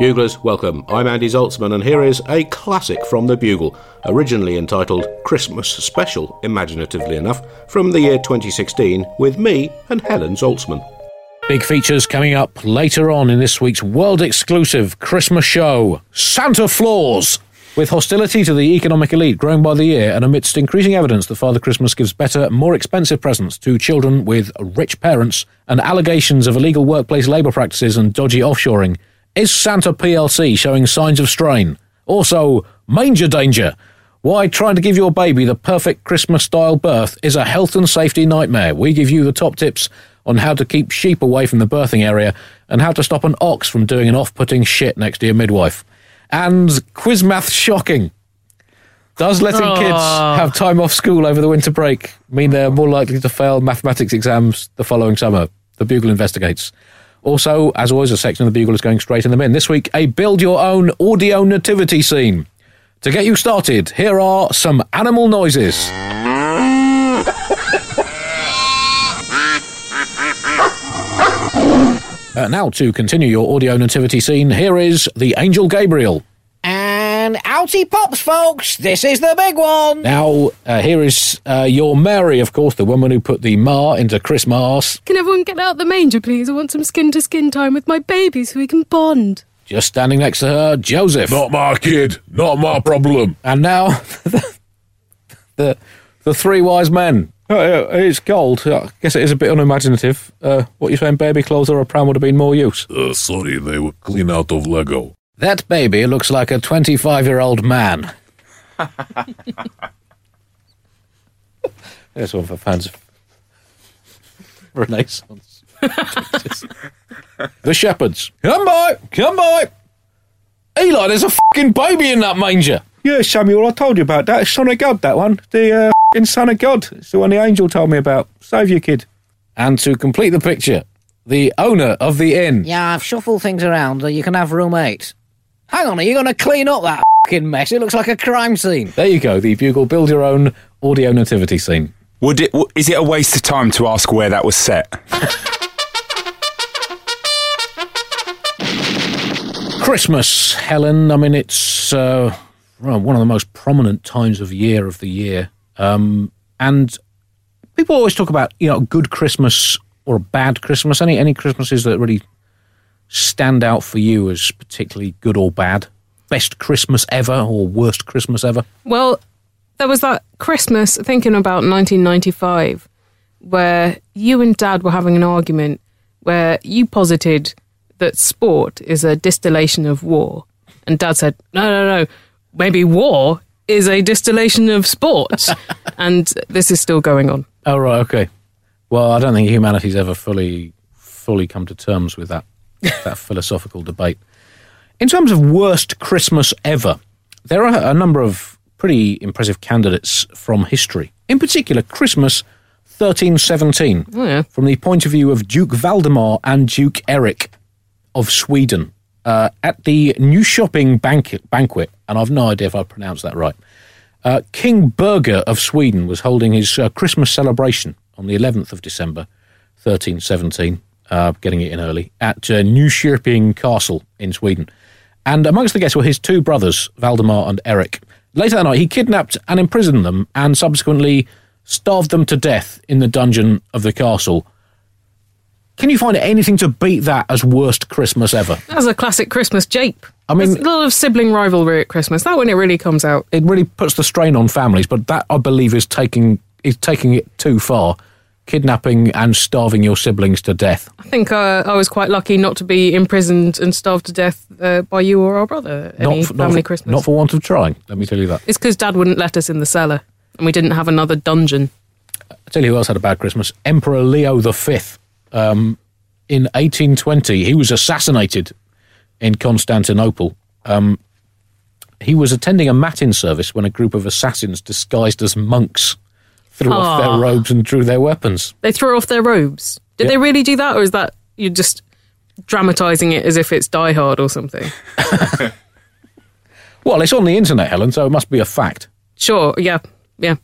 Buglers, welcome. I'm Andy Zaltzman, and here is a classic from the Bugle, originally entitled Christmas Special, imaginatively enough, from the year 2016, with me and Helen Zaltzman. Big features coming up later on in this week's world exclusive Christmas show Santa Flaws! With hostility to the economic elite growing by the year, and amidst increasing evidence that Father Christmas gives better, more expensive presents to children with rich parents, and allegations of illegal workplace labour practices and dodgy offshoring, is Santa PLC showing signs of strain? Also, manger danger. Why trying to give your baby the perfect Christmas style birth is a health and safety nightmare. We give you the top tips on how to keep sheep away from the birthing area and how to stop an ox from doing an off putting shit next to your midwife. And quiz math shocking. Does letting kids have time off school over the winter break mean they're more likely to fail mathematics exams the following summer? The Bugle investigates. Also, as always, a section of the Bugle is going straight in the bin. This week, a build your own audio nativity scene. To get you started, here are some animal noises. Uh, now, to continue your audio nativity scene, here is the Angel Gabriel. And pops, folks. This is the big one. Now, uh, here is uh, your Mary, of course, the woman who put the ma into Christmas. Can everyone get out the manger, please? I want some skin to skin time with my baby so we can bond. Just standing next to her, Joseph. Not my kid. Not my problem. And now, the, the, the three wise men. Oh, it's gold. I guess it is a bit unimaginative. Uh, what you saying, baby clothes or a pram would have been more use? Uh, sorry, they were clean out of Lego. That baby looks like a 25 year old man. There's one for fans of Renaissance. the shepherds. Come by, come by. Eli, there's a fucking baby in that manger. Yeah, Samuel, I told you about that. It's Son of God, that one. The uh, in Son of God. It's the one the angel told me about. Save your kid. And to complete the picture, the owner of the inn. Yeah, I've shuffled things around. You can have room eight. Hang on, are you going to clean up that fucking mess? It looks like a crime scene. There you go, the Bugle Build Your Own Audio Nativity Scene. Would it? w- Is it a waste of time to ask where that was set? Christmas, Helen. I mean, it's uh, one of the most prominent times of year of the year, um, and people always talk about you know a good Christmas or a bad Christmas. Any any Christmases that really stand out for you as particularly good or bad? Best Christmas ever or worst Christmas ever? Well, there was that Christmas, thinking about 1995, where you and Dad were having an argument where you posited that sport is a distillation of war. And Dad said, no, no, no, maybe war is a distillation of sport. and this is still going on. Oh right, okay. Well, I don't think humanity's ever fully fully come to terms with that that philosophical debate. In terms of worst Christmas ever, there are a number of pretty impressive candidates from history. In particular, Christmas 1317, Oh, yeah. from the point of view of Duke Valdemar and Duke Eric of Sweden. Uh, at the Nyköping banquet, banquet, and I've no idea if I pronounced that right, uh, King Birger of Sweden was holding his uh, Christmas celebration on the 11th of December, 1317, uh, getting it in early, at uh, Nyköping Castle in Sweden. And amongst the guests were his two brothers, Valdemar and Eric. Later that night, he kidnapped and imprisoned them and subsequently starved them to death in the dungeon of the castle. Can you find anything to beat that as worst Christmas ever? That's a classic Christmas jape. I mean- There's a lot of sibling rivalry at Christmas. That when it really comes out. It really puts the strain on families, but that I believe is taking is taking it too far. Kidnapping and starving your siblings to death. I think uh, I was quite lucky not to be imprisoned and starved to death uh, by you or our brother any not, for, family not, for, Christmas. not for want of trying. Let me tell you that. It's because Dad wouldn't let us in the cellar, and we didn't have another dungeon. I tell you who else had a bad Christmas. Emperor Leo V. Um, in 1820, he was assassinated in Constantinople. Um, he was attending a matin service when a group of assassins disguised as monks threw off their robes and drew their weapons. They threw off their robes. Did Yeah. they really do that, or is that you're just dramatising it as if it's Die Hard or something? Well, it's on the internet, Helen, so it must be a fact. Sure, yeah, yeah.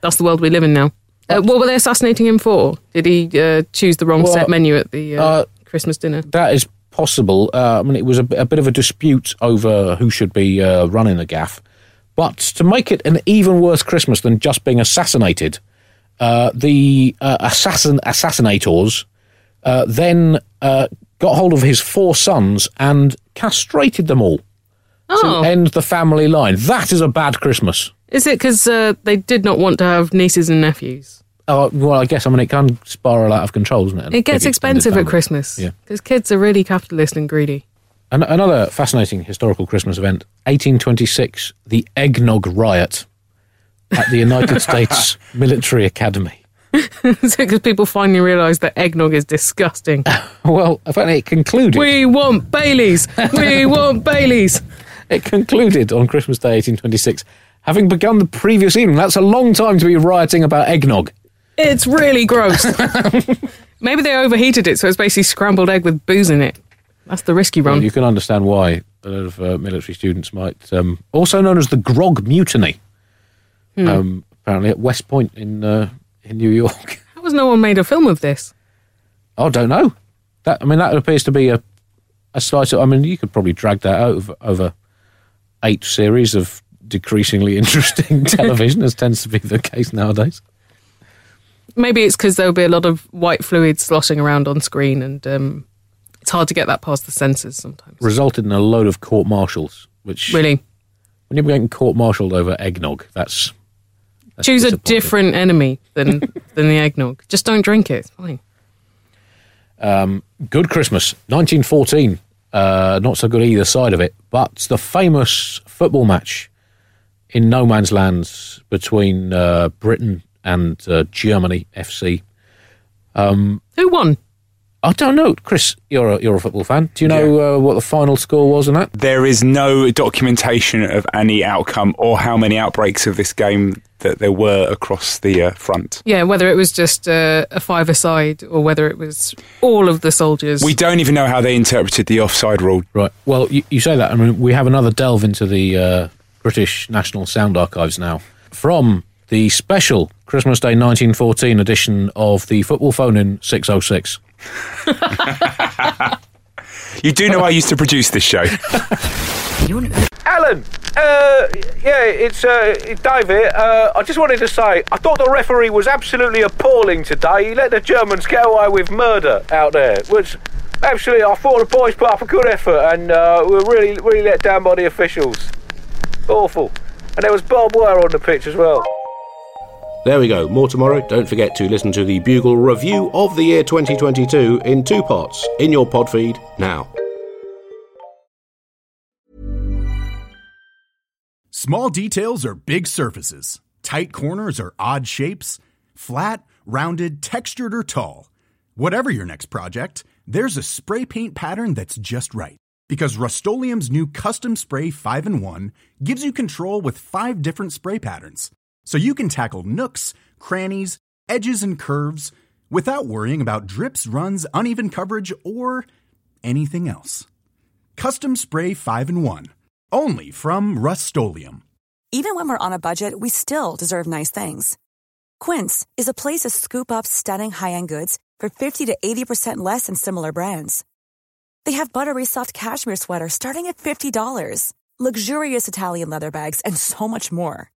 That's the world we live in now. Uh, what were they assassinating him for? Did he uh, choose the wrong Well, set menu at the uh, uh, Christmas dinner? That is possible. Uh, I mean, it was a, bit- a bit of a dispute over who should be uh, running the gaff. But to make it an even worse Christmas than just being assassinated, uh, the uh, assassin assassinators uh, then uh, got hold of his four sons and castrated them all Oh, to end the family line. That is a bad Christmas. is it because uh, they did not want to have nieces and nephews? Uh, well, I guess I mean it can spiral out of control, doesn't it? It gets expensive at. Christmas. Yeah. because kids are really capitalist and greedy. An- another fascinating historical Christmas event, 1826, the Eggnog Riot at the United States Military Academy. because people finally realised that eggnog is disgusting. Well, apparently it concluded. we want Baileys. We want Baileys. It concluded on Christmas Day, 1826, having begun the previous evening. That's a long time to be rioting about eggnog. It's really gross. Maybe they overheated it, so it's basically scrambled egg with booze in it. That's the risky Well, run. you can understand why a lot of uh, military students might, um, also known as the Grog Mutiny, Hmm. um, apparently at West Point in uh, in New York. How has no one made a film of this? I don't know. That I mean, that appears to be a a slice. Of, I mean, you could probably drag that out over, over eight series of decreasingly interesting television, as tends to be the case nowadays. Maybe it's because there'll be a lot of white fluid sloshing around on screen, and um, it's hard to get that past the censors sometimes. Resulted in a load of court martials, which Really, when you're getting court martialed over eggnog, that's, that's choose a different enemy than than the eggnog. Just don't drink it. It's fine. Good Christmas, 1914. Uh, not so good either side of it, but the famous football match in no man's lands between uh, Britain and uh, Germany FC. Who won? I don't know, Chris. You're a, you're a football fan. Do you know uh, what the final score was in that? There is no documentation of any outcome or how many outbreaks of this game that there were across the uh, front. Yeah, whether it was just uh, a five-a-side or whether it was all of the soldiers. We don't even know how they interpreted the offside rule. Right. Well, you, you say that. I mean, we have another delve into the uh, British National Sound Archives now from the special Christmas Day 1914 edition of the Football Phone in 606. You do know I used to produce this show. Alan, uh, yeah, it's uh, Dave here. Uh, I just wanted to say, I thought the referee was absolutely appalling today. He let the Germans get away with murder out there. Was absolutely. I thought the boys put up a good effort, and uh, we were really, really let down by the officials. Awful. And there was barbed wire on the pitch as well. There we go. More tomorrow. Don't forget to listen to the Bugle review of the year 2022 in two parts in your pod feed now. Small details are big surfaces. Tight corners are odd shapes. Flat, rounded, textured, or tall. Whatever your next project, there's a spray paint pattern that's just right. Because Rust new Custom Spray 5 in 1 gives you control with five different spray patterns. So you can tackle nooks, crannies, edges, and curves without worrying about drips, runs, uneven coverage, or anything else. Custom Spray 5 in 1. Only from Rust Even when we're on a budget, we still deserve nice things. Quince is a place to scoop up stunning high end goods for 50 to 80% less than similar brands. They have buttery soft cashmere sweaters starting at $50, luxurious Italian leather bags, and so much more.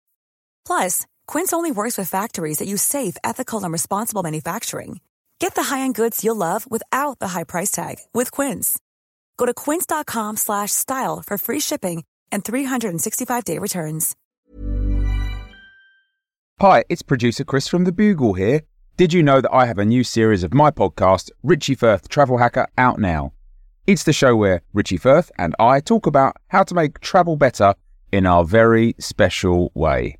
Plus, Quince only works with factories that use safe, ethical, and responsible manufacturing. Get the high-end goods you'll love without the high price tag with Quince. Go to quince.com/style for free shipping and 365-day returns. Hi, it's producer Chris from The Bugle here. Did you know that I have a new series of my podcast, Richie Firth Travel Hacker, out now? It's the show where Richie Firth and I talk about how to make travel better in our very special way.